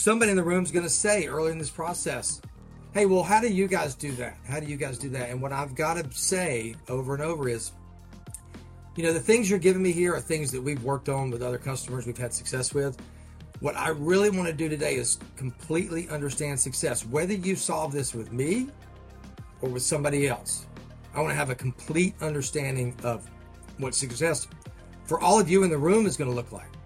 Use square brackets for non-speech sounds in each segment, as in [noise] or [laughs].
somebody in the room is going to say early in this process, Hey, well, how do you guys do that? How do you guys do that? And what I've got to say over and over is, you know, the things you're giving me here are things that we've worked on with other customers we've had success with. What I really want to do today is completely understand success, whether you solve this with me or with somebody else. I want to have a complete understanding of what success for all of you in the room is going to look like.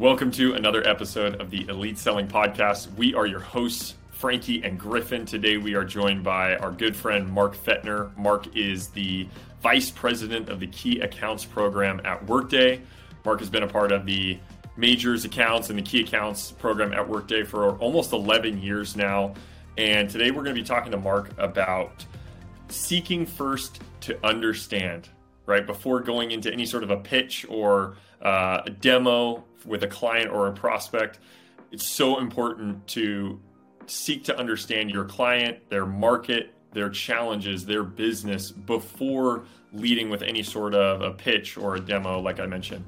Welcome to another episode of the Elite Selling Podcast. We are your hosts, Frankie and Griffin. Today we are joined by our good friend Mark Fetner. Mark is the Vice President of the Key Accounts Program at Workday. Mark has been a part of the Majors Accounts and the Key Accounts Program at Workday for almost 11 years now. And today we're going to be talking to Mark about seeking first to understand, right? Before going into any sort of a pitch or uh, a demo with a client or a prospect, it's so important to seek to understand your client, their market, their challenges, their business before leading with any sort of a pitch or a demo, like I mentioned.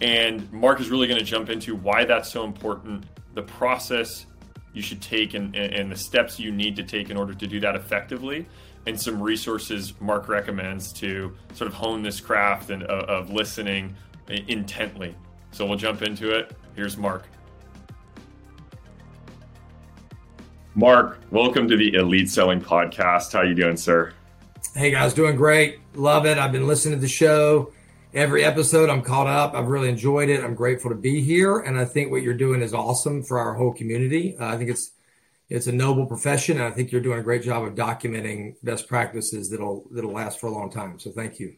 And Mark is really going to jump into why that's so important, the process you should take, and, and the steps you need to take in order to do that effectively, and some resources Mark recommends to sort of hone this craft and of, of listening intently. So we'll jump into it. Here's Mark. Mark, welcome to the Elite Selling Podcast. How you doing, sir? Hey guys, doing great. Love it. I've been listening to the show every episode. I'm caught up. I've really enjoyed it. I'm grateful to be here, and I think what you're doing is awesome for our whole community. Uh, I think it's it's a noble profession, and I think you're doing a great job of documenting best practices that'll that'll last for a long time. So thank you.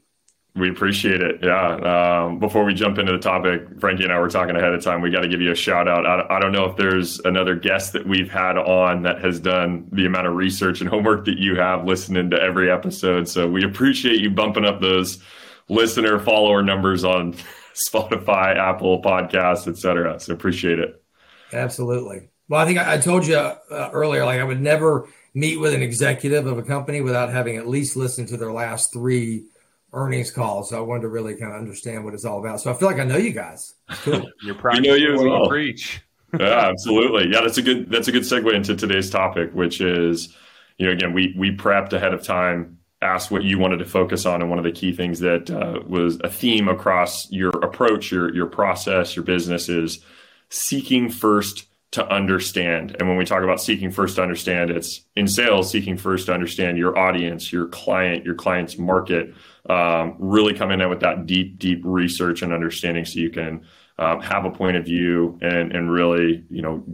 We appreciate it. Yeah. Um, before we jump into the topic, Frankie and I were talking ahead of time. We got to give you a shout out. I, I, don't know if there's another guest that we've had on that has done the amount of research and homework that you have listening to every episode. So we appreciate you bumping up those listener follower numbers on [laughs] Spotify, Apple Podcasts, etc. So appreciate it. Absolutely. Well, I think I, I told you uh, earlier, like I would never meet with an executive of a company without having at least listened to their last three earnings call. So I wanted to really kind of understand what it's all about. So I feel like I know you guys. Cool. [laughs] You're practicing know you as well. preach. [laughs] yeah, absolutely. Yeah, that's a good that's a good segue into today's topic, which is, you know, again, we we prepped ahead of time, asked what you wanted to focus on, and one of the key things that uh, was a theme across your approach, your your process, your business is seeking first to understand. And when we talk about seeking first to understand, it's in sales, seeking first to understand your audience, your client, your client's market, um, really coming in with that deep, deep research and understanding so you can um, have a point of view and, and really, you know,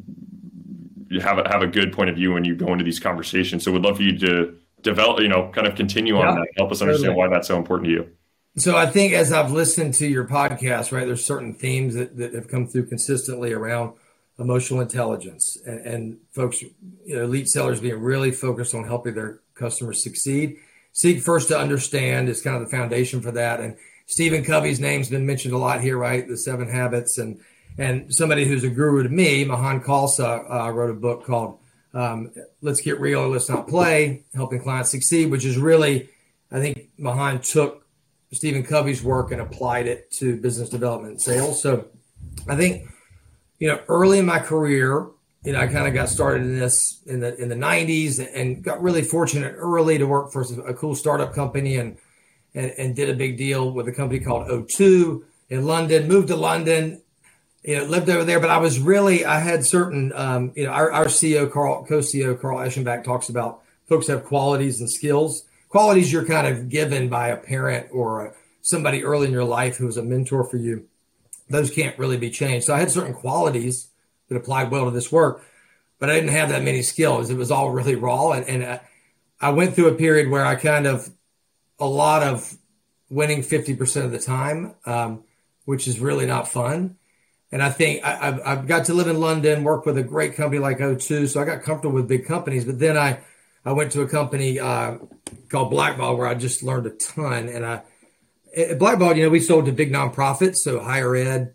have a, have a good point of view when you go into these conversations. So we'd love for you to develop, you know, kind of continue yeah, on that, help us understand totally. why that's so important to you. So I think as I've listened to your podcast, right, there's certain themes that, that have come through consistently around emotional intelligence and, and folks, you know, elite sellers being really focused on helping their customers succeed seek first to understand is kind of the foundation for that. And Stephen Covey's name's been mentioned a lot here, right? The Seven Habits, and and somebody who's a guru to me, Mahan Khalsa, uh, wrote a book called um, "Let's Get Real or Let's Not Play: Helping Clients Succeed," which is really, I think Mahan took Stephen Covey's work and applied it to business development and sales. So, I think you know, early in my career, you know, I kind of got started in this in the in the '90s and got really fortunate early to work for a cool startup company and and, and did a big deal with a company called O2 in London. Moved to London, you know, lived over there. But I was really I had certain, um, you know, our, our CEO Carl co-CEO Carl Eschenbach talks about folks have qualities and skills. Qualities you're kind of given by a parent or a, somebody early in your life who was a mentor for you. Those can't really be changed. So I had certain qualities that applied well to this work, but I didn't have that many skills. It was all really raw. And, and I, I went through a period where I kind of, a lot of winning 50% of the time, um, which is really not fun. And I think I, have I've got to live in London, work with a great company like O2. So I got comfortable with big companies, but then I, I went to a company uh, called Blackbaud where I just learned a ton. And I, at Blackbaud, you know, we sold to big nonprofits, so higher ed,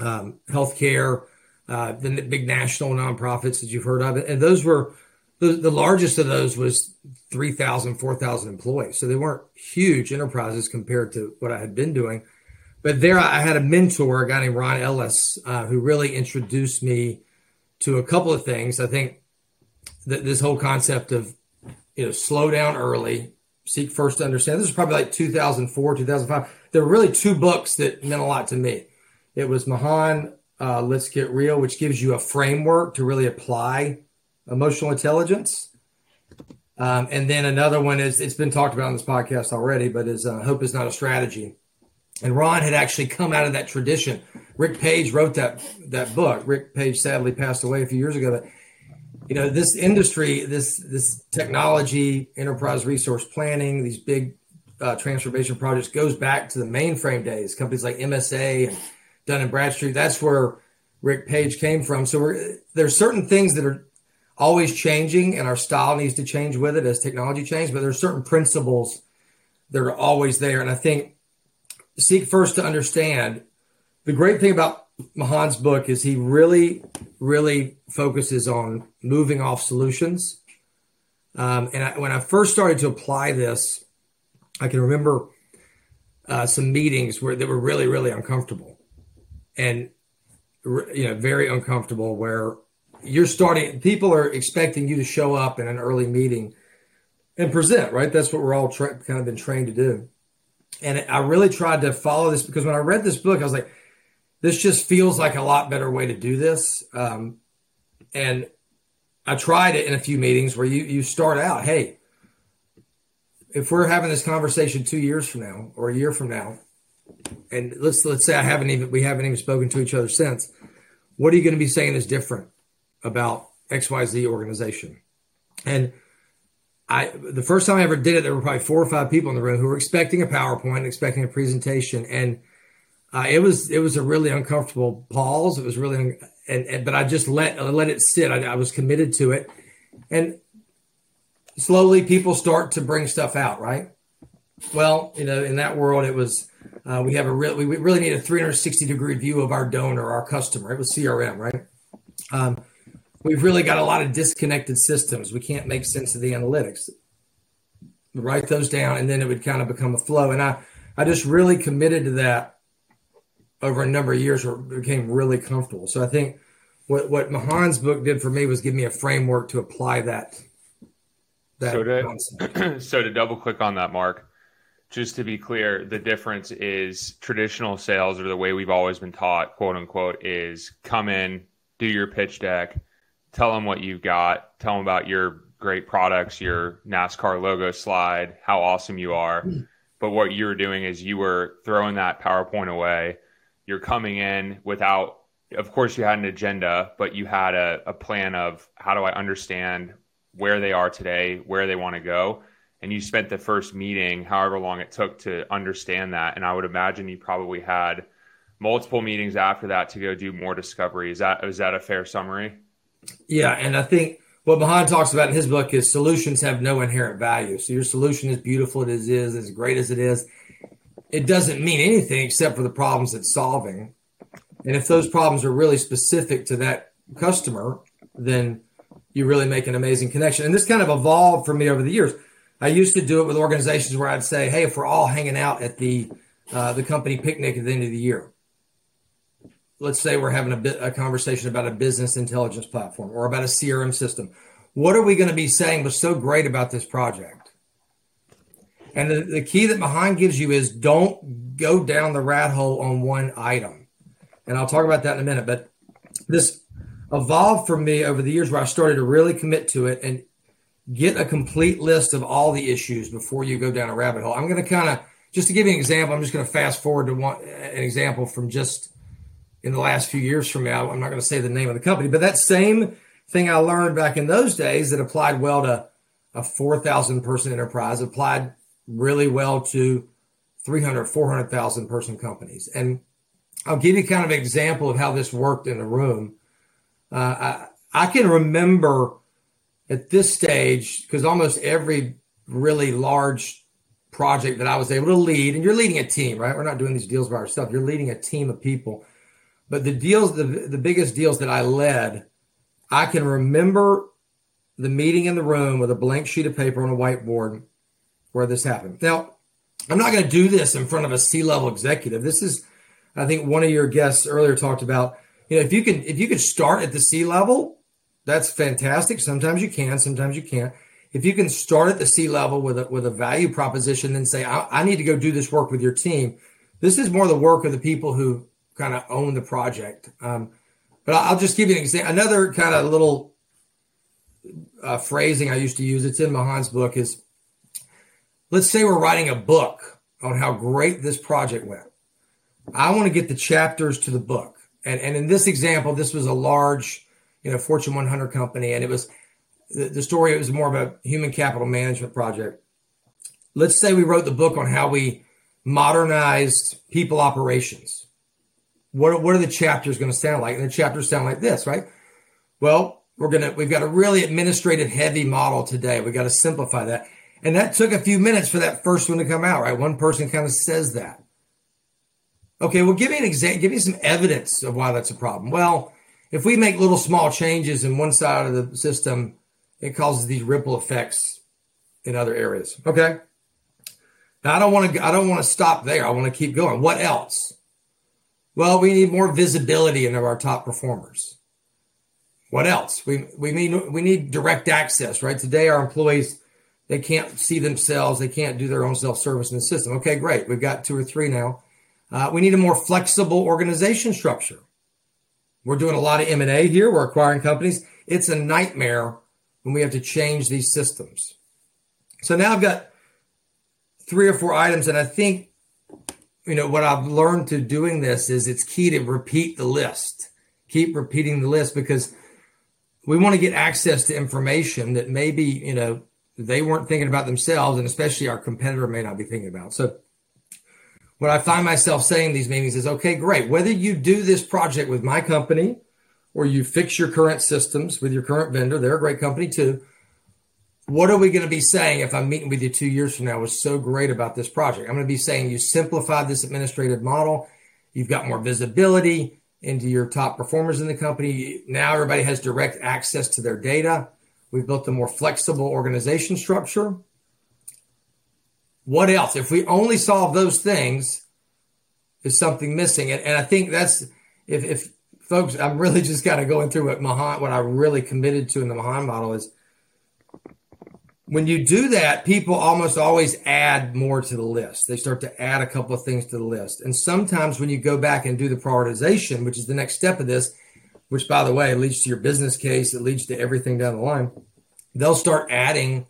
um, healthcare, uh, the big national nonprofits that you've heard of. And those were the, the largest of those was 3,000, 4,000 employees. So they weren't huge enterprises compared to what I had been doing. but there I had a mentor, a guy named Ron Ellis, uh, who really introduced me to a couple of things. I think that this whole concept of you know slow down early, seek first to understand. This is probably like 2004, 2005. There were really two books that meant a lot to me. It was Mahan, uh, Let's Get Real, which gives you a framework to really apply emotional intelligence. Um, and then another one is it's been talked about on this podcast already, but is uh, Hope is Not a Strategy. And Ron had actually come out of that tradition. Rick Page wrote that that book. Rick Page sadly passed away a few years ago, but you know this industry, this this technology, enterprise resource planning, these big uh, transformation projects goes back to the mainframe days. Companies like MSA and Dun and Bradstreet. That's where Rick Page came from. So we're, there's certain things that are always changing, and our style needs to change with it as technology changes. But there's certain principles that are always there, and I think seek first to understand. The great thing about Mahan's book is he really, really focuses on moving off solutions. Um, and I, when I first started to apply this, I can remember uh, some meetings where they were really, really uncomfortable, and you know, very uncomfortable. Where you're starting, people are expecting you to show up in an early meeting and present. Right, that's what we're all tra- kind of been trained to do. And I really tried to follow this because when I read this book, I was like, this just feels like a lot better way to do this. Um, and I tried it in a few meetings where you you start out, hey, if we're having this conversation two years from now or a year from now, and let's let's say I haven't even we haven't even spoken to each other since, what are you going to be saying is different about XYZ organization? And I the first time I ever did it, there were probably four or five people in the room who were expecting a PowerPoint, expecting a presentation, and uh, it was it was a really uncomfortable pause. It was really, and, and but I just let I let it sit. I, I was committed to it, and slowly people start to bring stuff out, right? Well, you know, in that world, it was uh, we have a real we really need a 360 degree view of our donor, our customer. It was CRM, right? Um, we've really got a lot of disconnected systems. We can't make sense of the analytics. Write those down, and then it would kind of become a flow. And I, I just really committed to that over a number of years, where became really comfortable. So I think what what Mahan's book did for me was give me a framework to apply that. that so to [clears throat] so to double click on that, Mark. Just to be clear, the difference is traditional sales, or the way we've always been taught, quote unquote, is come in, do your pitch deck, tell them what you've got, tell them about your great products, your NASCAR logo slide, how awesome you are. Mm. But what you were doing is you were throwing that PowerPoint away. You're coming in without, of course, you had an agenda, but you had a, a plan of how do I understand where they are today, where they want to go. And you spent the first meeting, however long it took to understand that. And I would imagine you probably had multiple meetings after that to go do more discovery. Is that is that a fair summary? Yeah, and I think what Mahan talks about in his book is solutions have no inherent value. So your solution is beautiful as it is, as great as it is. It doesn't mean anything except for the problems it's solving. And if those problems are really specific to that customer, then you really make an amazing connection. And this kind of evolved for me over the years. I used to do it with organizations where I'd say, "Hey, if we're all hanging out at the uh, the company picnic at the end of the year, let's say we're having a bit a conversation about a business intelligence platform or about a CRM system. What are we going to be saying was so great about this project? And the, the key that Mahan gives you is don't go down the rat hole on one item. And I'll talk about that in a minute. But this evolved for me over the years where I started to really commit to it and get a complete list of all the issues before you go down a rabbit hole. I'm going to kind of just to give you an example. I'm just going to fast forward to one an example from just in the last few years from now. I'm not going to say the name of the company, but that same thing I learned back in those days that applied well to a 4,000 person enterprise applied really well to 300, 400,000 person companies. And I'll give you kind of an example of how this worked in the room. Uh, I, I can remember at this stage, because almost every really large project that I was able to lead, and you're leading a team, right? We're not doing these deals by ourselves. You're leading a team of people. But the deals, the, the biggest deals that I led, I can remember the meeting in the room with a blank sheet of paper on a whiteboard where this happened. Now, I'm not going to do this in front of a C level executive. This is I think one of your guests earlier talked about, you know, if you can if you can start at the C level, that's fantastic. Sometimes you can, sometimes you can't. If you can start at the C level with a with a value proposition, then say, I, I need to go do this work with your team. This is more the work of the people who kind of own the project. Um, but I'll just give you an example. Another kind of little uh, phrasing I used to use. It's in Mahan's book. Is let's say we're writing a book on how great this project went. I want to get the chapters to the book. And, and in this example, this was a large, you know, Fortune 100 company. And it was the, the story, it was more of a human capital management project. Let's say we wrote the book on how we modernized people operations. What, what are the chapters going to sound like? And the chapters sound like this, right? Well, we're going to, we've got a really administrative heavy model today. We've got to simplify that. And that took a few minutes for that first one to come out, right? One person kind of says that. Okay, well, give me an example, give me some evidence of why that's a problem. Well, if we make little small changes in one side of the system, it causes these ripple effects in other areas. Okay. Now I don't want to I don't want to stop there. I want to keep going. What else? Well, we need more visibility into our top performers. What else? We we need we need direct access, right? Today our employees they can't see themselves, they can't do their own self-service in the system. Okay, great. We've got two or three now. Uh, we need a more flexible organization structure. We're doing a lot of M&A here. We're acquiring companies. It's a nightmare when we have to change these systems. So now I've got three or four items, and I think you know what I've learned to doing this is it's key to repeat the list. Keep repeating the list because we want to get access to information that maybe you know they weren't thinking about themselves, and especially our competitor may not be thinking about. So what I find myself saying in these meetings is okay, great. Whether you do this project with my company or you fix your current systems with your current vendor, they're a great company too. What are we going to be saying if I'm meeting with you two years from now? Was so great about this project. I'm going to be saying you simplified this administrative model. You've got more visibility into your top performers in the company. Now everybody has direct access to their data. We've built a more flexible organization structure. What else? If we only solve those things, is something missing? And, and I think that's if, if folks, I'm really just kind of going through what Mahan, what I really committed to in the Mahan model is when you do that, people almost always add more to the list. They start to add a couple of things to the list. And sometimes when you go back and do the prioritization, which is the next step of this, which by the way leads to your business case, it leads to everything down the line, they'll start adding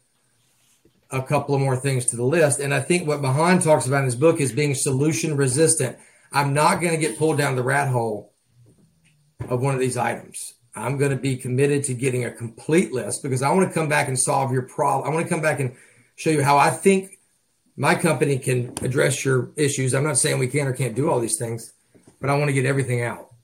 a couple of more things to the list. And I think what Mahan talks about in his book is being solution resistant. I'm not going to get pulled down the rat hole of one of these items. I'm going to be committed to getting a complete list because I want to come back and solve your problem. I want to come back and show you how I think my company can address your issues. I'm not saying we can or can't do all these things, but I want to get everything out.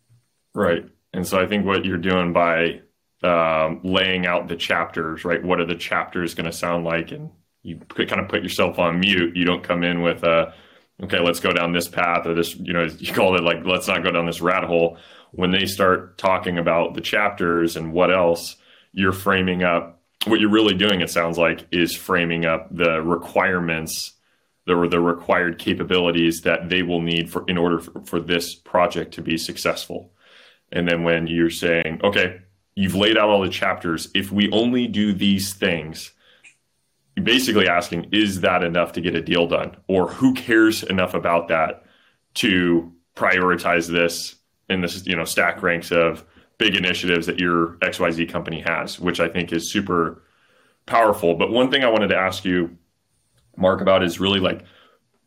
Right. And so I think what you're doing by um, laying out the chapters, right? What are the chapters going to sound like? And you could kind of put yourself on mute. You don't come in with a, okay, let's go down this path or this, you know, you call it like, let's not go down this rat hole. When they start talking about the chapters and what else, you're framing up what you're really doing, it sounds like, is framing up the requirements the, the required capabilities that they will need for in order for, for this project to be successful. And then when you're saying, okay, you've laid out all the chapters, if we only do these things, basically asking, is that enough to get a deal done? Or who cares enough about that to prioritize this in this, you know, stack ranks of big initiatives that your XYZ company has, which I think is super powerful. But one thing I wanted to ask you, Mark, about is really like,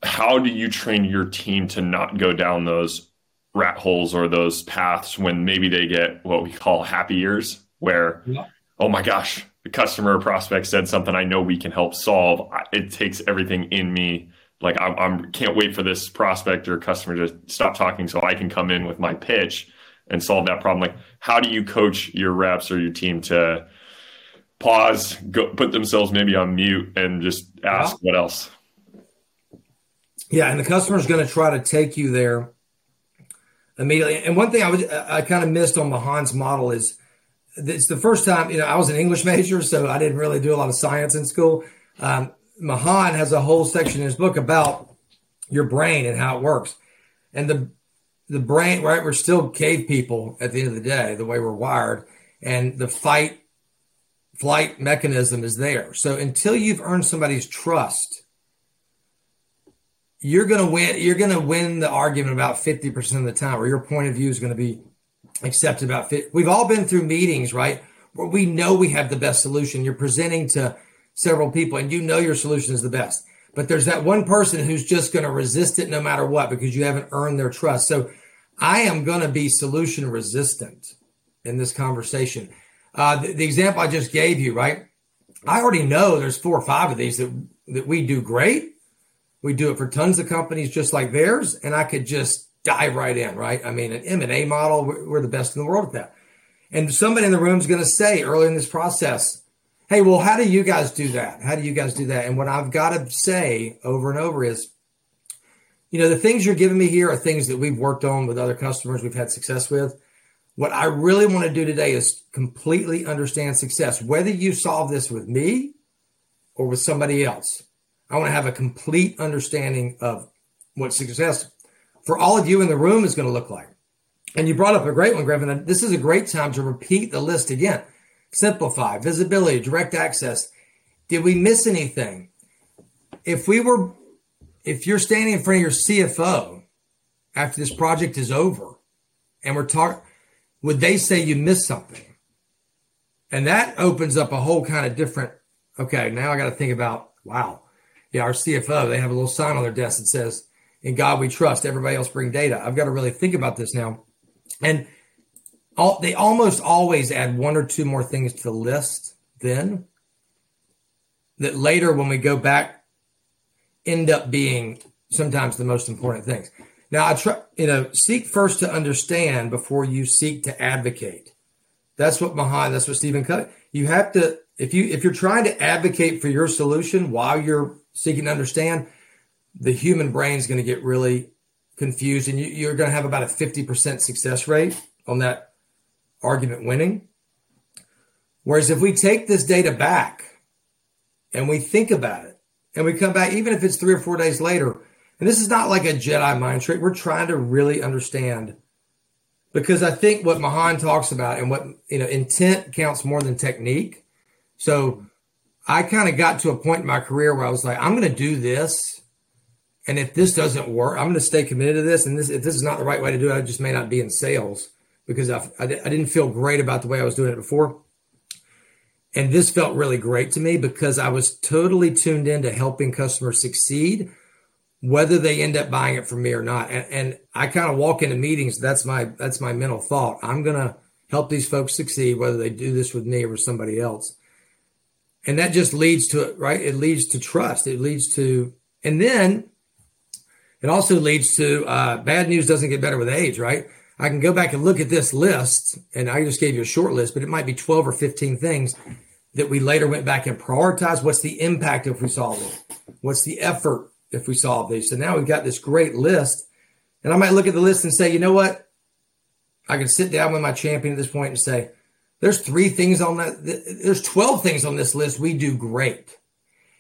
how do you train your team to not go down those rat holes or those paths when maybe they get what we call happy ears, where, yeah. oh my gosh, the customer or prospect said something I know we can help solve. It takes everything in me. Like I'm, I'm can't wait for this prospect or customer to stop talking so I can come in with my pitch and solve that problem. Like, how do you coach your reps or your team to pause, go put themselves maybe on mute and just ask yeah. what else? Yeah, and the customer is going to try to take you there immediately. And one thing I was I kind of missed on Mahan's model is it's the first time, you know, I was an English major, so I didn't really do a lot of science in school. Um, Mahan has a whole section in his book about your brain and how it works. And the the brain, right? We're still cave people at the end of the day, the way we're wired, and the fight flight mechanism is there. So until you've earned somebody's trust, you're to win. You're to win the argument about 50% of the time, or your point of view is to be accepted about 50. We've all been through meetings, right? Where we know we have the best solution. You're presenting to several people and you know your solution is the best. But there's that one person who's just going to resist it no matter what because you haven't earned their trust. So I am going to be solution resistant in this conversation. Uh, the, the, example I just gave you, right? I already know there's four or five of these that, that we do great. We do it for tons of companies just like theirs, and I could just dive right in, right? I mean, an M&A model, we're, we're the best in the world at that. And somebody in the room is going to say early in this process, hey, well, how do you guys do that? How do you guys do that? And what I've got to say over and over is, you know, the things you're giving me here are things that we've worked on with other customers we've had success with. What I really want to do today is completely understand success, whether you solve this with me or with somebody else. I want to have a complete understanding of what success for all of you in the room is going to look like. And you brought up a great one, Griffin. This is a great time to repeat the list again. Simplify, visibility, direct access. Did we miss anything? If we were, if you're standing in front of your CFO after this project is over and we're talking, would they say you missed something? And that opens up a whole kind of different, okay, now I got to think about, wow. Yeah, our CFO, they have a little sign on their desk that says, in God we trust, everybody else bring data. I've got to really think about this now. And all, they almost always add one or two more things to the list then that later when we go back end up being sometimes the most important things. Now, I try, you know, seek first to understand before you seek to advocate. That's what Mahan, that's what Stephen Cut. You have to, if you, if you're trying to advocate for your solution while you're seeking to understand, the human brain is going to get really confused and you, you're going to have about a 50% success rate on that argument winning. Whereas if we take this data back and we think about it and we come back, even if it's three or four days later, and this is not like a Jedi mind trick. We're trying to really understand because I think what Mahan talks about and what, you know, intent counts more than technique. So I kind of got to a point in my career where I was like, I'm going to do this. And if this doesn't work, I'm going to stay committed to this. And this, if this is not the right way to do it, I just may not be in sales because I, I, I didn't feel great about the way I was doing it before. And this felt really great to me because I was totally tuned in to helping customers succeed whether they end up buying it from me or not. And, and I kind of walk into meetings. That's my that's my mental thought. I'm gonna help these folks succeed, whether they do this with me or somebody else. And that just leads to it, right? It leads to trust. It leads to, and then it also leads to uh, bad news doesn't get better with age, right? I can go back and look at this list, and I just gave you a short list, but it might be 12 or 15 things that we later went back and prioritized. What's the impact if we solve it? What's the effort if we solve these. So now we've got this great list. And I might look at the list and say, you know what? I can sit down with my champion at this point and say, there's three things on that. There's 12 things on this list we do great.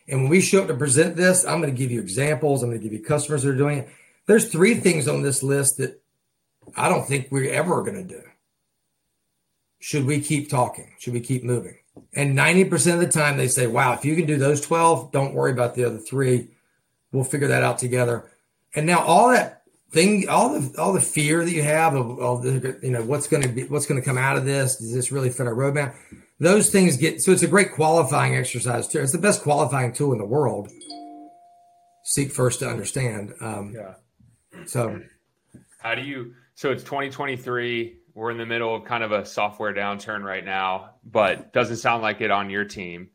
And when we show up to present this, I'm going to give you examples. I'm going to give you customers that are doing it. There's three things on this list that I don't think we're ever going to do. Should we keep talking? Should we keep moving? And 90% of the time they say, wow, if you can do those 12, don't worry about the other three. We'll figure that out together. And now all that thing, all the all the fear that you have of, of the, you know what's going to be what's going to come out of this. Does this really fit our roadmap? Those things get so it's a great qualifying exercise too. It's the best qualifying tool in the world. Seek first to understand. Um, yeah. So, how do you? So it's 2023. We're in the middle of kind of a software downturn right now, but doesn't sound like it on your team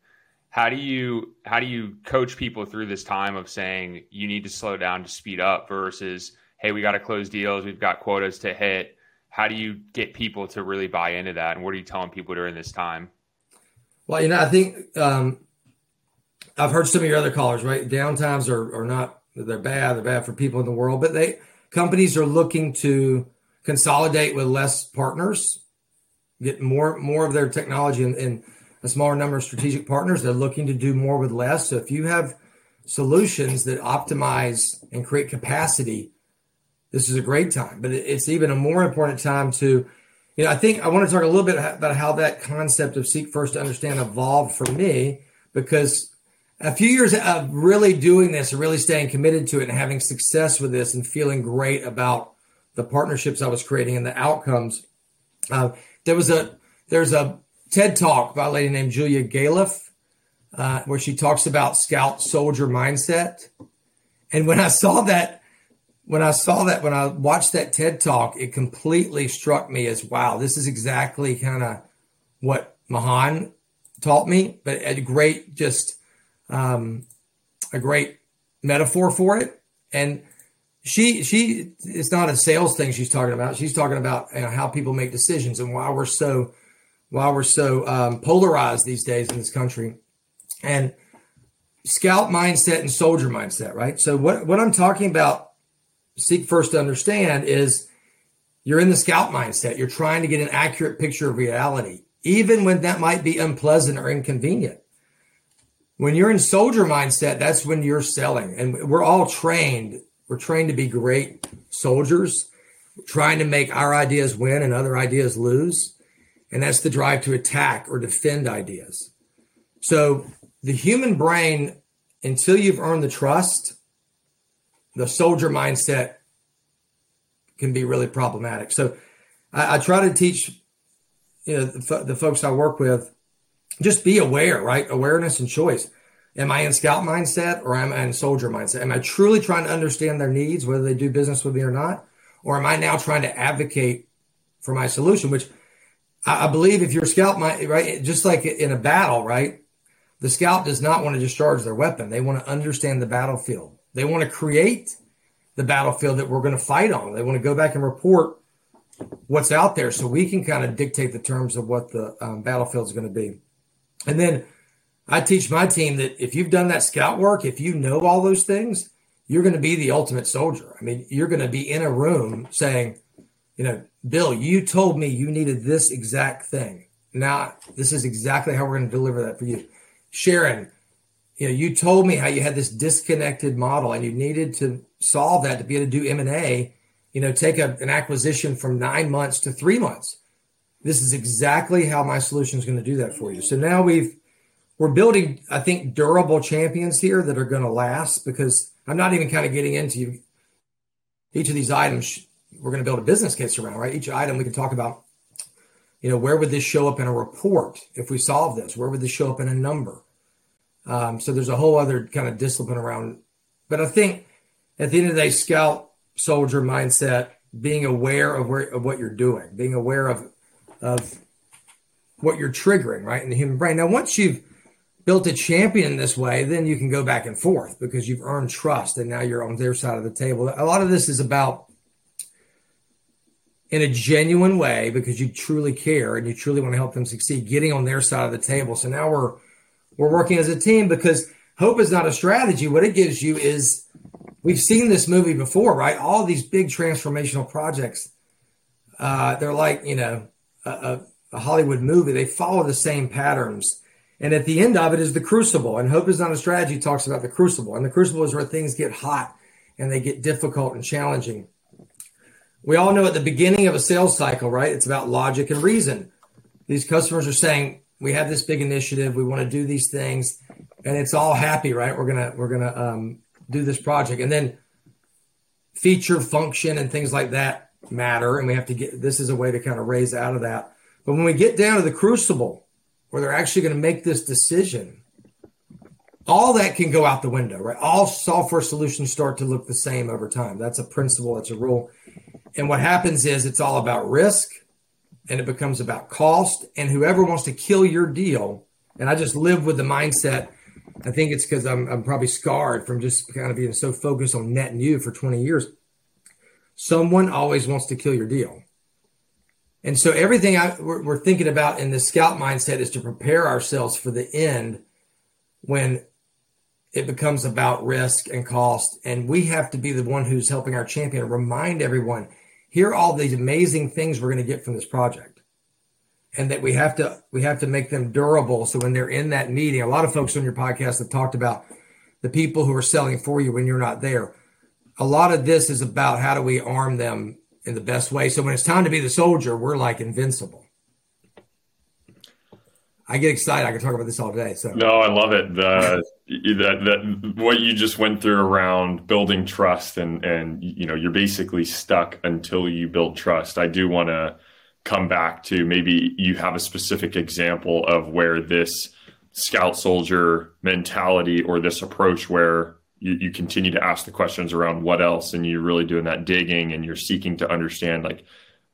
how do you how do you coach people through this time of saying you need to slow down to speed up versus hey we got to close deals we've got quotas to hit how do you get people to really buy into that and what are you telling people during this time well you know i think um, i've heard some of your other callers right downtimes are, are not they're bad they're bad for people in the world but they companies are looking to consolidate with less partners get more more of their technology in, a smaller number of strategic partners. They're looking to do more with less. So if you have solutions that optimize and create capacity this is a great time. But it's even a more important time to, you know, I think I want to talk a little bit about how that concept of seek first to understand evolved for me because a few years of really doing this and really staying committed to it and having success with this and feeling great about the partnerships I was creating and the outcomes. Uh, there was a there's a TED talk by a lady named Julia Galef uh, where she talks about scout soldier mindset. And when I saw that, when I saw that, when I watched that TED talk, it completely struck me as wow, this is exactly kind of what Mahan taught me, but a great, just um, a great metaphor for it. And she, she, it's not a sales thing she's talking about. She's talking about you know, how people make decisions and why we're so, why we're so um, polarized these days in this country and scout mindset and soldier mindset, right? So what, what I'm talking about, seek first to understand is you're in the scout mindset. You're trying to get an accurate picture of reality, even when that might be unpleasant or inconvenient. When you're in soldier mindset, that's when you're selling. And we're all trained. We're trained to be great soldiers, trying to make our ideas win and other ideas lose. And that's the drive to attack or defend ideas. So the human brain, until you've earned the trust, the soldier mindset can be really problematic. So I, I try to teach you know the, the, folks I work with just be aware, right? Awareness and choice. Am I in scout mindset or am I in soldier mindset? Am I truly trying to understand their needs, whether they do business with me or not? Or am I now trying to advocate for my solution? Which I, I believe if you're scout mind, right, just like in a battle, right? The scout does not want to discharge their weapon. They want to understand the battlefield. They want to create the battlefield that we're going to fight on. They want to go back and report what's out there so we can kind of dictate the terms of what the um, battlefield is going to be. And then I teach my team that if you've done that scout work, if you know all those things, you're going to be the ultimate soldier. I mean, you're going to be in a room saying, you know, Bill, you told me you needed this exact thing. Now, this is exactly how we're going to deliver that for you. Sharon, you know, you told me how you had this disconnected model and you needed to solve that to be able to do M&A, you know, take a, an acquisition from nine months to three months. This is exactly how my solution is going to do that for you. So now we've, we're building, I think, durable champions here that are going to last because I'm not even kind of getting into each of these items. We're going to build a business case around, right? Each item we can talk about you know, where would this show up in a report if we solve this? Where would this show up in a number? Um, so there's a whole other kind of discipline around. But I think at the end of the day, scout soldier mindset, being aware of where of what you're doing, being aware of of what you're triggering, right, in the human brain. Now, once you've built a champion this way, then you can go back and forth because you've earned trust and now you're on their side of the table. A lot of this is about in a genuine way because you truly care and you truly want to help them succeed, getting on their side of the table. So now we're we're working as a team because hope is not a strategy. What it gives you is we've seen this movie before, right? All these big transformational projects, uh, they're like you know a, a Hollywood movie. They follow the same patterns. And at the end of it is the crucible. And Hope is Not a Strategy talks about the crucible. And the crucible is where things get hot and they get difficult and challenging we all know at the beginning of a sales cycle, right? It's about logic and reason. These customers are saying, we have this big initiative, we want to do these things, and it's all happy, right? We're gonna we're gonna um, do this project, and then feature, function, and things like that matter, and we have to get. This is a way to kind of raise out of that. But when we get down to the crucible, where they're actually going to make this decision, all that can go out the window, right? All software solutions start to look the same over time. That's a principle. That's a rule. And what happens is it's all about risk and it becomes about cost. And whoever wants to kill your deal, and I just live with the mindset. I think it's because I'm, I'm probably scarred from just kind of being so focused on net new for 20 years. Someone always wants to kill your deal. And so everything I, we're, we're thinking about in the scout mindset is to prepare ourselves for the end when it becomes about risk and cost. And we have to be the one who's helping our champion remind everyone here are all these amazing things we're going to get from this project and that we have to we have to make them durable so when they're in that meeting a lot of folks on your podcast have talked about the people who are selling for you when you're not there a lot of this is about how do we arm them in the best way. So when it's time to be the soldier, we're like invincible. I get excited. I can talk about this all day. So no, I love it. That that what you just went through around building trust and and you know you're basically stuck until you build trust. I do want to come back to maybe you have a specific example of where this scout soldier mentality or this approach where you, you continue to ask the questions around what else and you're really doing that digging and you're seeking to understand like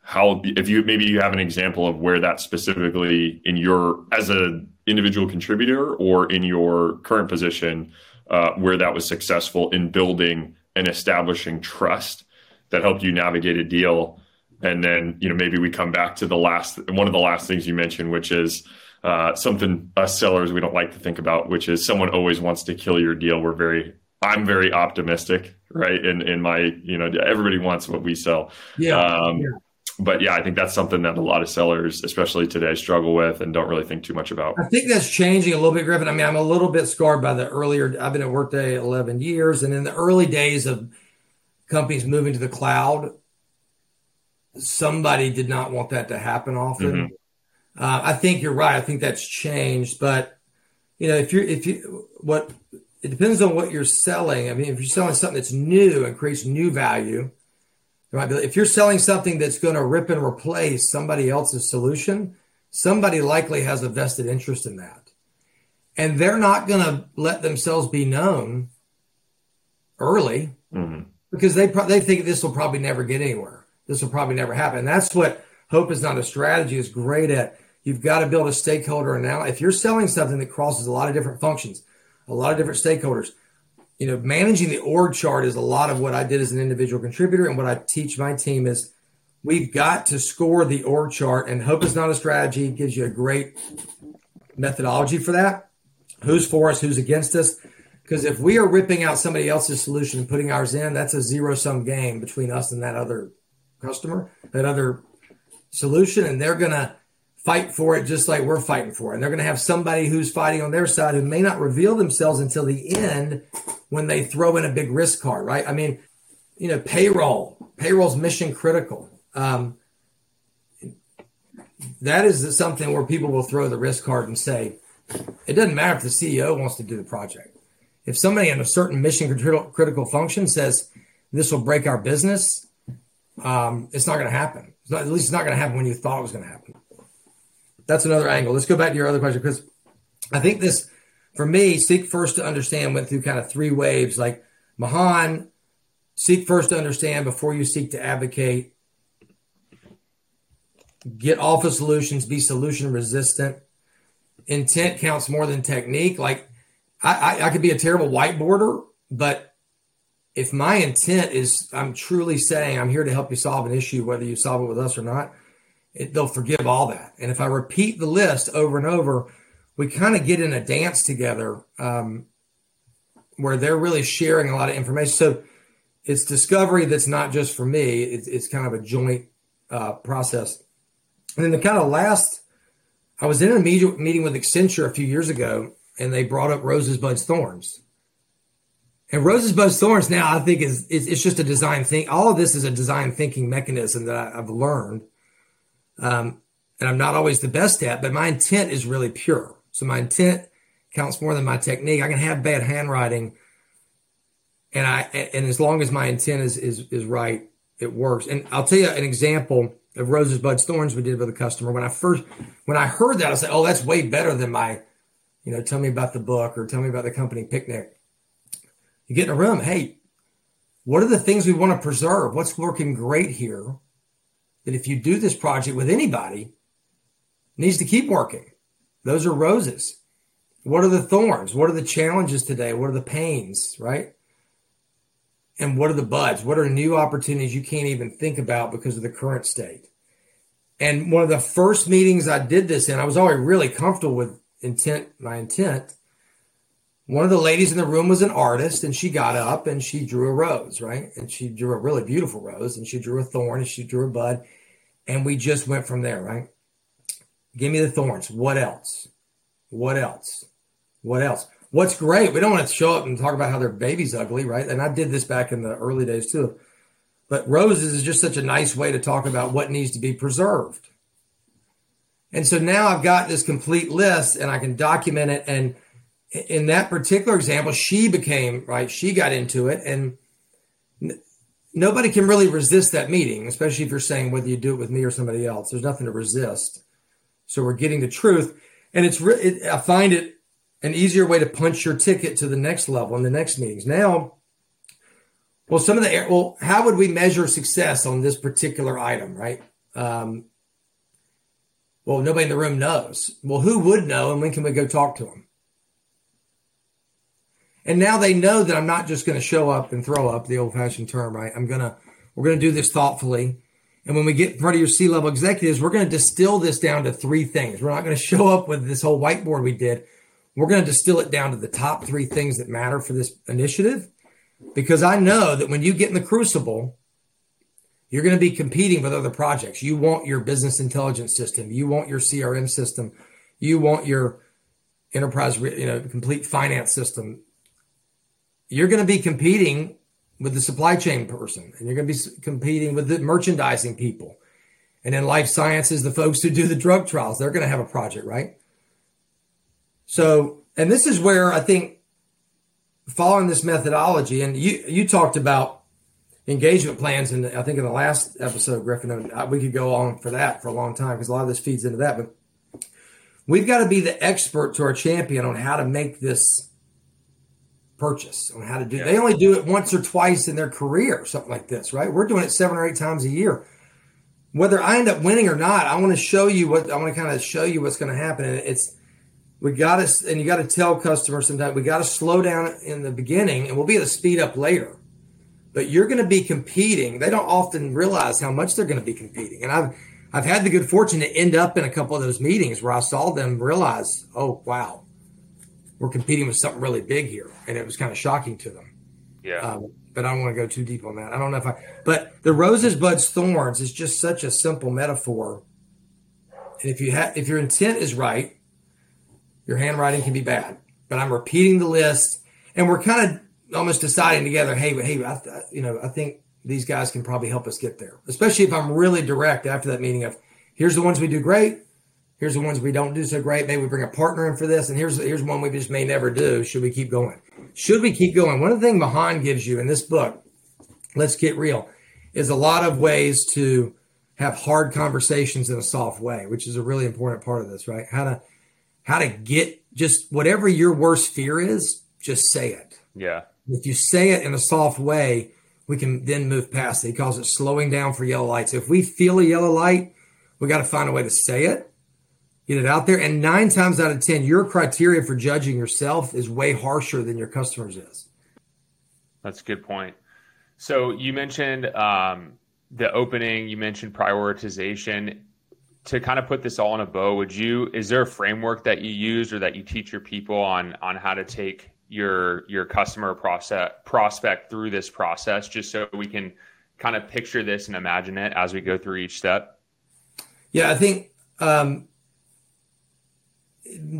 how if you maybe you have an example of where that specifically in your as an individual contributor or in your current position uh, where that was successful in building and establishing trust that helped you navigate a deal and then you know maybe we come back to the last one of the last things you mentioned which is uh, something us sellers we don't like to think about which is someone always wants to kill your deal we're very I'm very optimistic, right? In in my, you know, everybody wants what we sell. Yeah. Um, yeah. But yeah, I think that's something that a lot of sellers, especially today, struggle with and don't really think too much about. I think that's changing a little bit, Griffin. I mean, I'm a little bit scarred by the earlier. I've been at Workday 11 years, and in the early days of companies moving to the cloud, somebody did not want that to happen often. Mm-hmm. Uh, I think you're right. I think that's changed, but you know, if you're if you what it depends on what you're selling. I mean, if you're selling something that's new and creates new value, might be, if you're selling something that's going to rip and replace somebody else's solution, somebody likely has a vested interest in that. And they're not going to let themselves be known early mm-hmm. because they, pro- they think this will probably never get anywhere. This will probably never happen. And that's what Hope is Not a Strategy is great at. You've got to build a stakeholder now. If you're selling something that crosses a lot of different functions, a lot of different stakeholders. You know, managing the org chart is a lot of what I did as an individual contributor. And what I teach my team is we've got to score the org chart, and Hope is Not a Strategy it gives you a great methodology for that. Who's for us, who's against us. Because if we are ripping out somebody else's solution and putting ours in, that's a zero sum game between us and that other customer, that other solution. And they're going to fight for it just like we're fighting for it. And they're going to have somebody who's fighting on their side who may not reveal themselves until the end when they throw in a big risk card, right? I mean, you know, payroll, payroll's mission critical. Um, that is something where people will throw the risk card and say, it doesn't matter if the CEO wants to do the project. If somebody in a certain mission critical function says this will break our business, um, it's not going to happen. Not, at least it's not going to happen when you thought it was going to happen that's another angle. Let's go back to your other question because I think this, for me, seek first to understand went through kind of three waves. Like Mahan, seek first to understand before you seek to advocate. Get off of solutions, be solution resistant. Intent counts more than technique. Like I, I, I could be a terrible whiteboarder, but if my intent is I'm truly saying I'm here to help you solve an issue, whether you solve it with us or not, it, they'll forgive all that. And if I repeat the list over and over, we kind of get in a dance together um, where they're really sharing a lot of information. So it's discovery that's not just for me, it's, it's kind of a joint uh, process. And then the kind of last, I was in a meeting, meeting with Accenture a few years ago, and they brought up roses, buds, thorns. And roses, buds, thorns now I think is, is it's just a design thing. All of this is a design thinking mechanism that I, I've learned um, and I'm not always the best at, but my intent is really pure. So my intent counts more than my technique. I can have bad handwriting, and I and as long as my intent is is is right, it works. And I'll tell you an example of roses, buds, thorns we did with a customer. When I first when I heard that, I said, "Oh, that's way better than my, you know, tell me about the book or tell me about the company picnic." You get in a room, hey, what are the things we want to preserve? What's working great here? that if you do this project with anybody, needs to keep working. Those are roses. What are the thorns? What are the challenges today? What are the pains, right? And what are the buds? What are new opportunities you can't even think about because of the current state? And one of the first meetings I did this in, I was already really comfortable with intent, my intent. One of the ladies in the room was an artist and she got up and she drew a rose, right? And she drew a really beautiful rose and she drew a thorn and she drew a bud and we just went from there, right? Give me the thorns. What else? What else? What else? what's great. We don't want to show up and talk about how their baby's ugly, right? And I did this back in the early days too. But roses is just such a nice way to talk about what needs to be preserved. And so now I've got this complete list and I can document it. And in that particular example, she became, right, she got into it. And n- nobody can really resist that meeting, especially if you're saying whether you do it with me or somebody else. There's nothing to resist. So we're getting the truth. And it's, re- it, I find it an easier way to punch your ticket to the next level in the next meetings. Now, well, some of the well, how would we measure success on this particular item, right? Um, well, nobody in the room knows. Well, who would know, and when can we go talk to them? And now they know that I'm not just going to show up and throw up the old-fashioned term, right? I'm gonna we're going to do this thoughtfully. And when we get in front of your C-level executives, we're going to distill this down to three things. We're not going to show up with this whole whiteboard we did we're going to distill it down to the top three things that matter for this initiative because I know that when you get in the crucible, you're going to be competing with other projects. You want your business intelligence system, you want your CRM system, you want your enterprise, you know, complete finance system. You're going to be competing with the supply chain person, and you're going to be competing with the merchandising people. And in life sciences, the folks who do the drug trials, they're going to have a project, right? So, and this is where I think following this methodology, and you you talked about engagement plans, and I think in the last episode, Griffin, we could go on for that for a long time because a lot of this feeds into that. But we've got to be the expert to our champion on how to make this purchase, on how to do. Yeah. They only do it once or twice in their career, something like this, right? We're doing it seven or eight times a year. Whether I end up winning or not, I want to show you what I want to kind of show you what's going to happen, and it's we got to, and you got to tell customers sometimes we got to slow down in the beginning and we'll be able to speed up later. But you're going to be competing. They don't often realize how much they're going to be competing. And I've, I've had the good fortune to end up in a couple of those meetings where I saw them realize, oh, wow, we're competing with something really big here. And it was kind of shocking to them. Yeah. Um, but I don't want to go too deep on that. I don't know if I, but the roses, buds, thorns is just such a simple metaphor. And if you have, if your intent is right, your handwriting can be bad, but I'm repeating the list, and we're kind of almost deciding together. Hey, hey, I, you know, I think these guys can probably help us get there. Especially if I'm really direct after that meeting of, here's the ones we do great, here's the ones we don't do so great. Maybe we bring a partner in for this, and here's here's one we just may never do. Should we keep going? Should we keep going? One of the things Mahan gives you in this book, let's get real, is a lot of ways to have hard conversations in a soft way, which is a really important part of this, right? How to how to get just whatever your worst fear is, just say it. Yeah. If you say it in a soft way, we can then move past it. He calls it slowing down for yellow lights. If we feel a yellow light, we got to find a way to say it, get it out there. And nine times out of 10, your criteria for judging yourself is way harsher than your customers is. That's a good point. So you mentioned um, the opening, you mentioned prioritization to kind of put this all in a bow, would you is there a framework that you use or that you teach your people on on how to take your your customer process prospect through this process just so we can kind of picture this and imagine it as we go through each step? Yeah, I think um,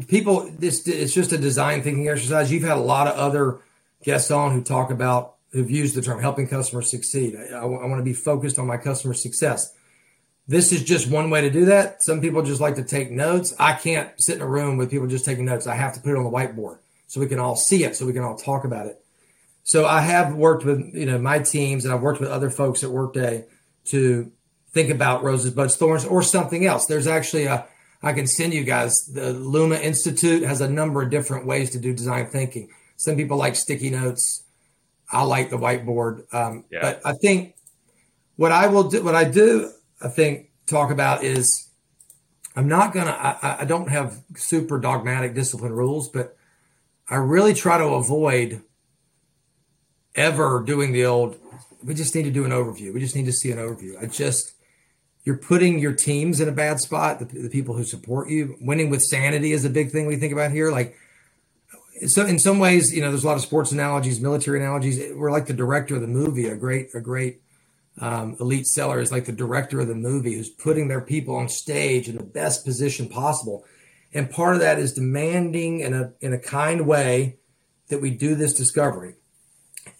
people this it's just a design thinking exercise. You've had a lot of other guests on who talk about who've used the term helping customers succeed. I, I, I want to be focused on my customer success this is just one way to do that. Some people just like to take notes. I can't sit in a room with people just taking notes. I have to put it on the whiteboard so we can all see it, so we can all talk about it. So I have worked with you know my teams, and I've worked with other folks at Workday to think about roses, buds, thorns, or something else. There's actually a I can send you guys. The Luma Institute has a number of different ways to do design thinking. Some people like sticky notes. I like the whiteboard. Um, yeah. But I think what I will do, what I do I think talk about is I'm not gonna I, I don't have super dogmatic discipline rules, but I really try to avoid ever doing the old we just need to do an overview. We just need to see an overview. I just you're putting your teams in a bad spot, the, the people who support you. Winning with sanity is a big thing we think about here. Like so in some ways, you know, there's a lot of sports analogies, military analogies. We're like the director of the movie, a great, a great um, elite seller is like the director of the movie who's putting their people on stage in the best position possible. And part of that is demanding in a in a kind way that we do this discovery.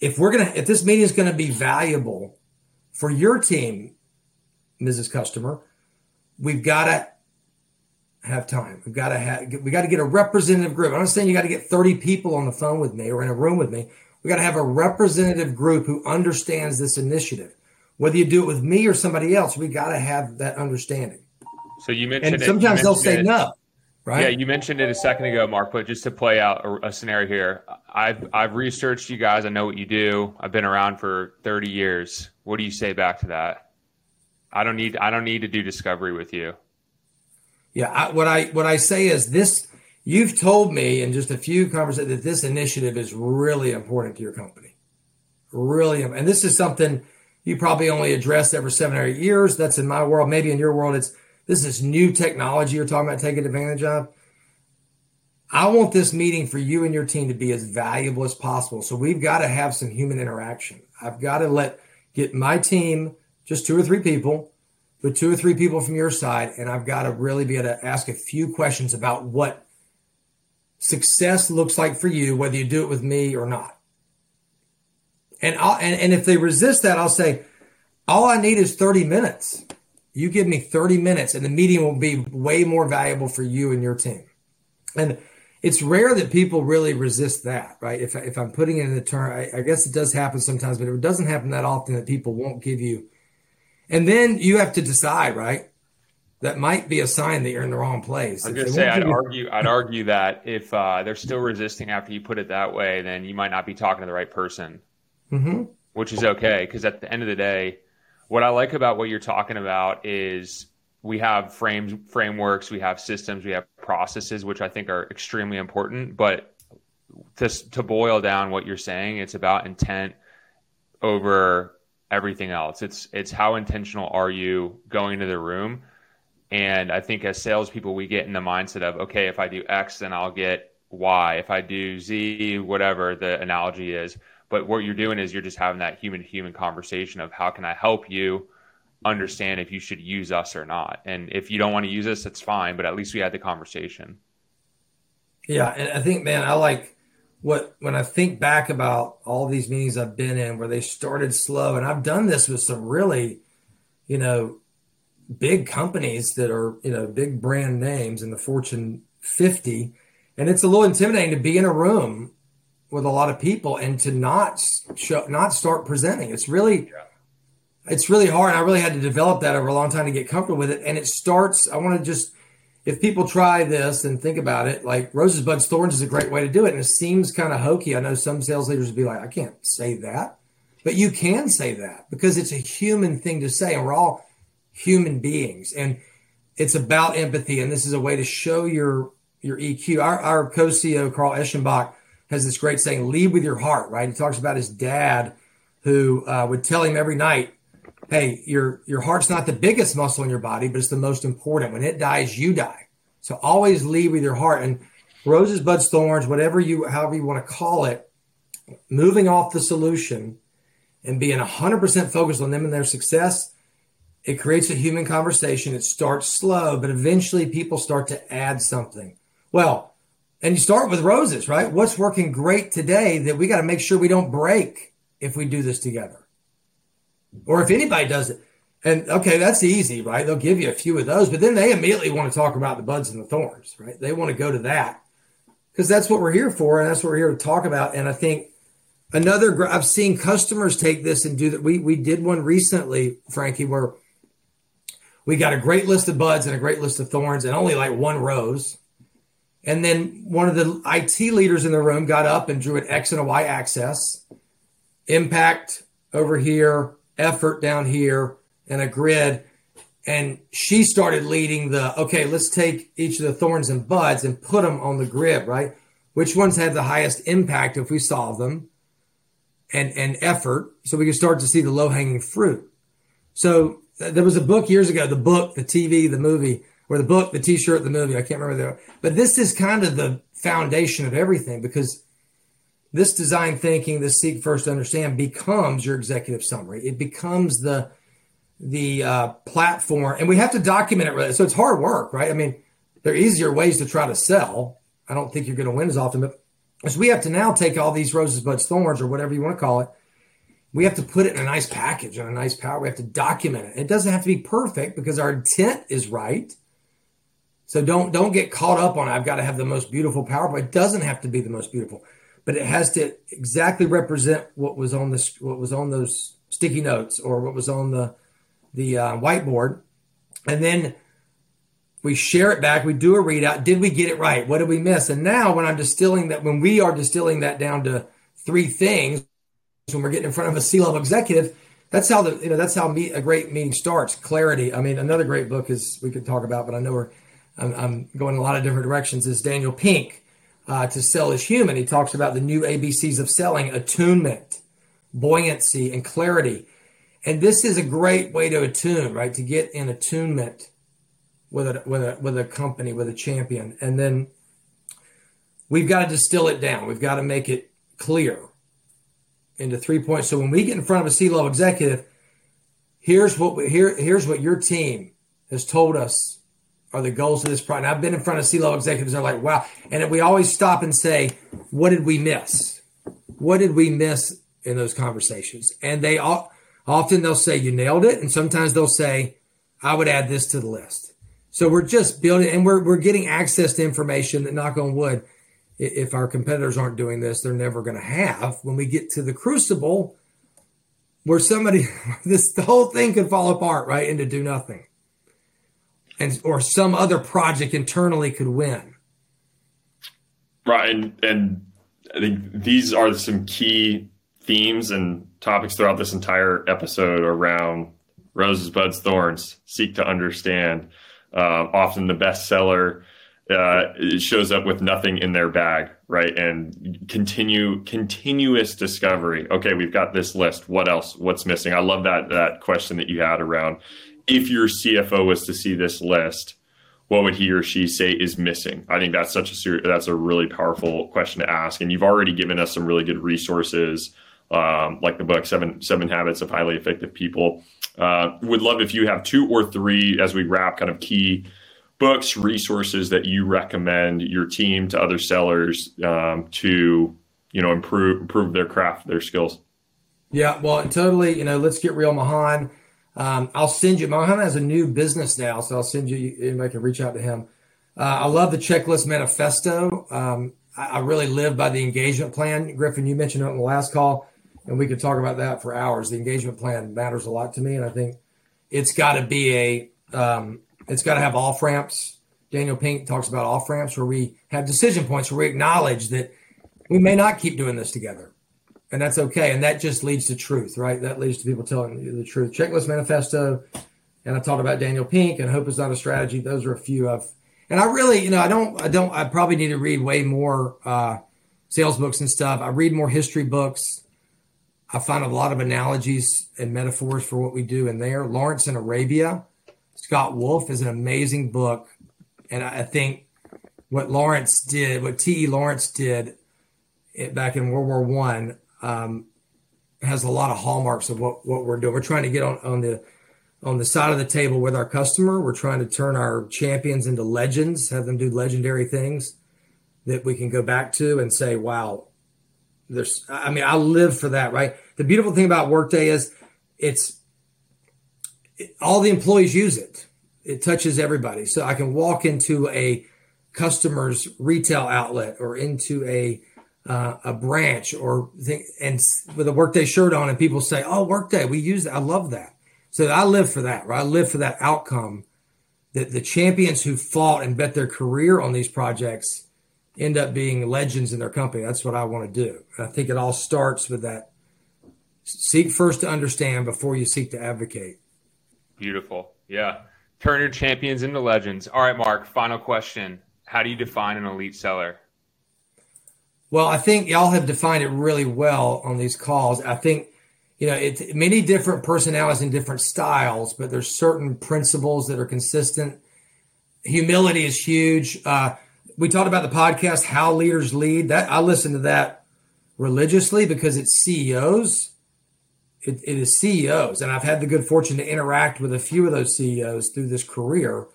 If we're gonna, if this meeting is to be valuable for your team, Mrs. Customer, we've got to have time. We've got to have, we got to get a representative group. I'm not saying you got to get 30 people on the phone with me or in a room with me. We got to have a representative group who understands this initiative. Whether you do it with me or somebody else, we got to have that understanding. So you mentioned, and sometimes it, they'll say it. no, right? Yeah, you mentioned it a second ago, Mark. But just to play out a, a scenario here, I've I've researched you guys. I know what you do. I've been around for 30 years. What do you say back to that? I don't need I don't need to do discovery with you. Yeah, I, what I what I say is this: you've told me in just a few conversations that this initiative is really important to your company, really, and this is something you probably only address every seven or eight years. That's in my world. Maybe in your world, it's this is new technology you're talking about taking advantage of. I want this meeting for you and your team to be as valuable as possible. So we've got to have some human interaction. I've got to let get my team, just two or three people, but two or three people from your side, and I've got to really be able to ask a few questions about what success looks like for you, whether you do it with me or not. And I'll, and, and if they resist that, I'll say, all I need is 30 minutes. You give me 30 minutes and the meeting will be way more valuable for you and your team. And it's rare that people really resist that, right? If, if I'm putting it in the term, I, I guess it does happen sometimes, but it doesn't happen that often that people won't give you and then you have to decide, right? That might be a sign that you're in the wrong place. I'm going to say, I'd argue, I'd argue that if uh, they're still resisting after you put it that way, then you might not be talking to the right person, mm-hmm. which is okay. Because at the end of the day, what I like about what you're talking about is we have frames, frameworks, we have systems, we have processes, which I think are extremely important. But to to boil down what you're saying, it's about intent over everything else. It's it's how intentional are you going into the room? And I think as salespeople, we get in the mindset of okay, if I do X, then I'll get Y. If I do Z, whatever the analogy is. But what you're doing is you're just having that human to human conversation of how can I help you understand if you should use us or not. And if you don't want to use us, that's fine. But at least we had the conversation. Yeah, and I think, man, I like what when I think back about all these meetings I've been in where they started slow, and I've done this with some really, you know, big companies that are you know big brand names in the Fortune 50, and it's a little intimidating to be in a room with a lot of people and to not show, not start presenting. It's really it's really hard. I really had to develop that over a long time to get comfortable with it. And it starts. I want to just if people try this and think about it, like roses, buds, thorns is a great way to do it. And it seems kind of hokey. I know some sales leaders would be like, I can't say that. But you can say that because it's a human thing to say. And we're all human beings. And it's about empathy. And this is a way to show your your EQ. Our, our co-CEO, Carl Eschenbach, has this great saying, lead with your heart, right? He talks about his dad who uh, would tell him every night, hey, your your heart's not the biggest muscle in your body, but it's the most important. When it dies, you die. So always lead with your heart. And roses, buds, thorns, whatever you, however you want to call it, moving off the solution and being 100% focused on them and their success, it creates a human conversation. It starts slow, but eventually people start to add something. Well, and you start with roses, right? What's working great today that we got to make sure we don't break if we do this together? Or if anybody does it. And okay, that's easy, right? They'll give you a few of those, but then they immediately want to talk about the buds and the thorns, right? They want to go to that because that's what we're here for, and that's what we're here to talk about. And I think another, I've seen customers take this and do that. We we did one recently, Frankie, where we got a great list of buds and a great list of thorns, and only like one rose. And then one of the IT leaders in the room got up and drew an X and a Y axis, impact over here, effort down here and a grid. And she started leading the okay, let's take each of the thorns and buds and put them on the grid, right? Which ones have the highest impact if we solve them and, and effort so we can start to see the low hanging fruit. So there was a book years ago, the book, the TV, the movie, or the book, the t-shirt, the movie. I can't remember the, but this is kind of the foundation of everything because this design thinking, this seek first understand becomes your executive summary. It becomes the the uh, platform, and we have to document it. Really. So it's hard work, right? I mean, there are easier ways to try to sell. I don't think you're going to win as often, but is we have to now take all these roses, buds, thorns, or whatever you want to call it. We have to put it in a nice package and a nice power. We have to document it. It doesn't have to be perfect because our intent is right. So don't don't get caught up on I've got to have the most beautiful PowerPoint. It doesn't have to be the most beautiful, but it has to exactly represent what was on this what was on those sticky notes or what was on the the uh, whiteboard, and then we share it back. We do a readout. Did we get it right? What did we miss? And now when I'm distilling that, when we are distilling that down to three things, when we're getting in front of a C-level executive, that's how the you know that's how meet, a great meeting starts. Clarity. I mean, another great book is we could talk about, but I know we're I'm, I'm going a lot of different directions. Is Daniel Pink uh, to sell is human? He talks about the new ABCs of selling: attunement, buoyancy, and clarity. And this is a great way to attune, right? To get in attunement with a with a with a company with a champion, and then we've got to distill it down. We've got to make it clear into three points. So when we get in front of a C-level executive, here's what we, here here's what your team has told us are the goals of this project. I've been in front of C-level executives. They're like, wow, and we always stop and say, what did we miss? What did we miss in those conversations? And they all often they'll say you nailed it, and sometimes they'll say I would add this to the list. So we're just building and we're, we're getting access to information that, knock on wood, if our competitors aren't doing this, they're never going to have. When we get to the crucible, where somebody, [laughs] this the whole thing could fall apart, right, into do nothing, and or some other project internally could win. Right, and and I think these are some key themes and topics throughout this entire episode around roses, buds, thorns. Seek to understand uh, often the bestseller uh, shows up with nothing in their bag, right? And continue continuous discovery. Okay, we've got this list. What else? What's missing? I love that that question that you had around if your CFO was to see this list, what would he or she say is missing? I think that's such a ser- that's a really powerful question to ask. And you've already given us some really good resources, um, like the book Seven Seven Habits of Highly Effective People. Uh, would love if you have two or three as we wrap kind of key books, resources that you recommend your team to other sellers um, to you know improve improve their craft, their skills. Yeah, well, totally. You know, let's get real, Mahan. Um, I'll send you. Mahan has a new business now, so I'll send you. Anybody can reach out to him. Uh, I love the checklist manifesto. Um, I, I, really live by the engagement plan. Griffin, you mentioned it on the last call and we could talk about that for hours. The engagement plan matters a lot to me, and I think it's got to be a um, it's got to have off ramps. Daniel Pink talks about off ramps where we have decision points where we acknowledge that we may not keep doing this together, and that's okay. And that just leads to truth, right? That leads to people telling you the truth. Checklist manifesto, and I talked about Daniel Pink and hope is not a strategy. Those are a few of, and I really, you know, I don't, I don't, I probably need to read way more uh, sales books and stuff. I read more history books. I find a lot of analogies and metaphors for what we do in there. Lawrence in Arabia, Scott Wolf is an amazing book. And I think what Lawrence did, what T.E. Lawrence did back in World War One, um, has a lot of hallmarks of what, what we're doing. We're trying to get on, on the on the side of the table with our customer. We're trying to turn our champions into legends, have them do legendary things that we can go back to and say, wow, there's, I mean, I live for that, right? The beautiful thing about Workday is it's it, all the employees use it. It touches everybody. So I can walk into a customer's retail outlet or into a uh, a branch or think, and with a Workday shirt on, and people say, "Oh, Workday, we use that." I love that. So I live for that. Right? I live for that outcome. That the champions who fought and bet their career on these projects end up being legends in their company. That's what I want to do. I think it all starts with that seek first to understand before you seek to advocate. Beautiful. Yeah. Turn your champions into legends. All right, Mark, final question. How do you define an elite seller? Well, I think y'all have defined it really well on these calls. I think, you know, it's many different personalities and different styles, but there's certain principles that are consistent. Humility is huge. Uh, we talked about the podcast how leaders lead that i listen to that religiously because it's ceos it, it is ceos and i've had the good fortune to interact with a few of those ceos through this career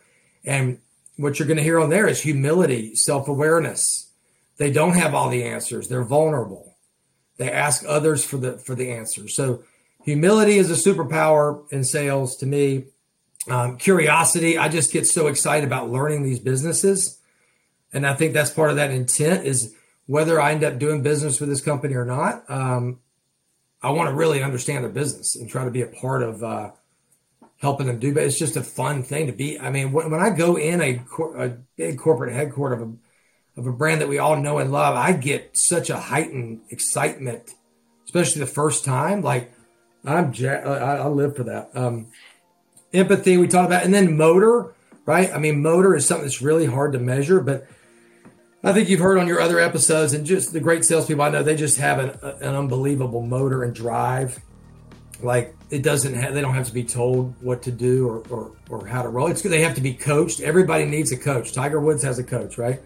and what you're going to hear on there is humility self-awareness They don't have all the answers. They're vulnerable. They ask others for the for the answers. So humility is a superpower in sales to me. Um, curiosity, I just get so excited about learning these businesses. And I think that's part of that intent is whether I end up doing business with this company or not. Um, I want to really understand their business and try to be a part of uh, helping them do. But it's just a fun thing to be. I mean, when, when I go in a, a big corporate headquarters of a of a brand that we all know and love, I get such a heightened excitement, especially the first time. Like I'm, I, I live for that. Um, empathy we talked about, and then motor, right? I mean, motor is something that's really hard to measure, but I think you've heard on your other episodes, and just the great salespeople I know, they just have an, an unbelievable motor and drive. Like it doesn't have, they don't have to be told what to do or, or, or how to roll. It's good. they have to be coached. Everybody needs a coach. Tiger Woods has a coach, right?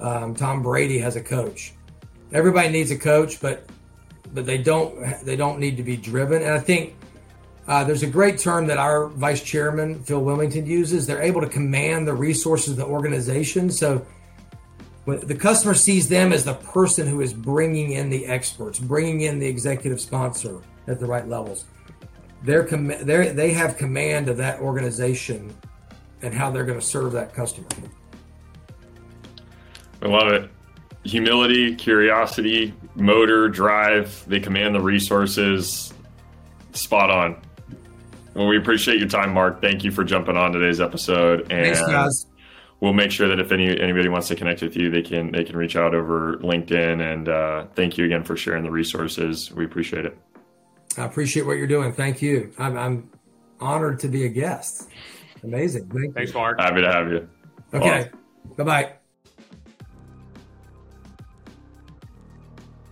Um, Tom Brady has a coach. Everybody needs a coach, but but they don't they don't need to be driven. And I think uh, there's a great term that our vice chairman, Phil Wilmington, uses. They're able to command the resources of the organization. So when the customer sees them as the person who is bringing in the experts, bringing in the executive sponsor at the right levels. They're, com- they're they have command of that organization and how they're going to serve that customer. I love it. Humility, curiosity, motor, drive. They command the resources. Spot on. Well, we appreciate your time, Mark. Thank you for jumping on today's episode. And Thanks, guys. We'll make sure that if any anybody wants to connect with you, they can they can reach out over LinkedIn. And uh, thank you again for sharing the resources. We appreciate it. I appreciate what you're doing. Thank you. I'm, I'm honored to be a guest. Amazing. Thank Thanks, Mark. Happy to have you. Okay. Bye bye.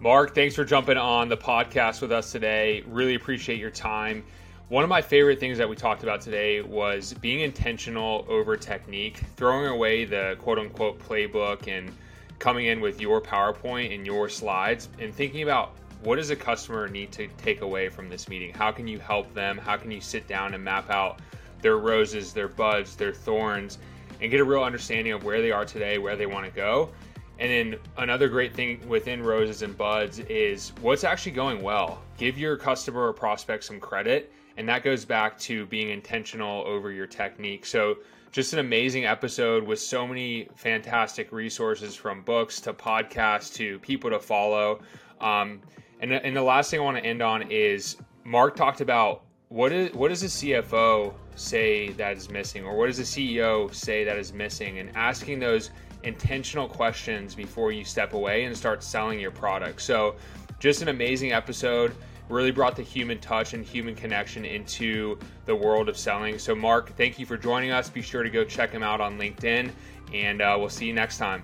Mark, thanks for jumping on the podcast with us today. Really appreciate your time. One of my favorite things that we talked about today was being intentional over technique, throwing away the quote unquote playbook and coming in with your PowerPoint and your slides and thinking about what does a customer need to take away from this meeting? How can you help them? How can you sit down and map out their roses, their buds, their thorns, and get a real understanding of where they are today, where they want to go? And then another great thing within roses and buds is what's actually going well. Give your customer or prospect some credit and that goes back to being intentional over your technique. So, just an amazing episode with so many fantastic resources from books to podcasts to people to follow. Um, and, and the last thing I want to end on is Mark talked about what is what does the CFO say that is missing, or what does the CEO say that is missing, and asking those intentional questions before you step away and start selling your product. So, just an amazing episode really brought the human touch and human connection into the world of selling. So, Mark, thank you for joining us. Be sure to go check him out on LinkedIn, and uh, we'll see you next time.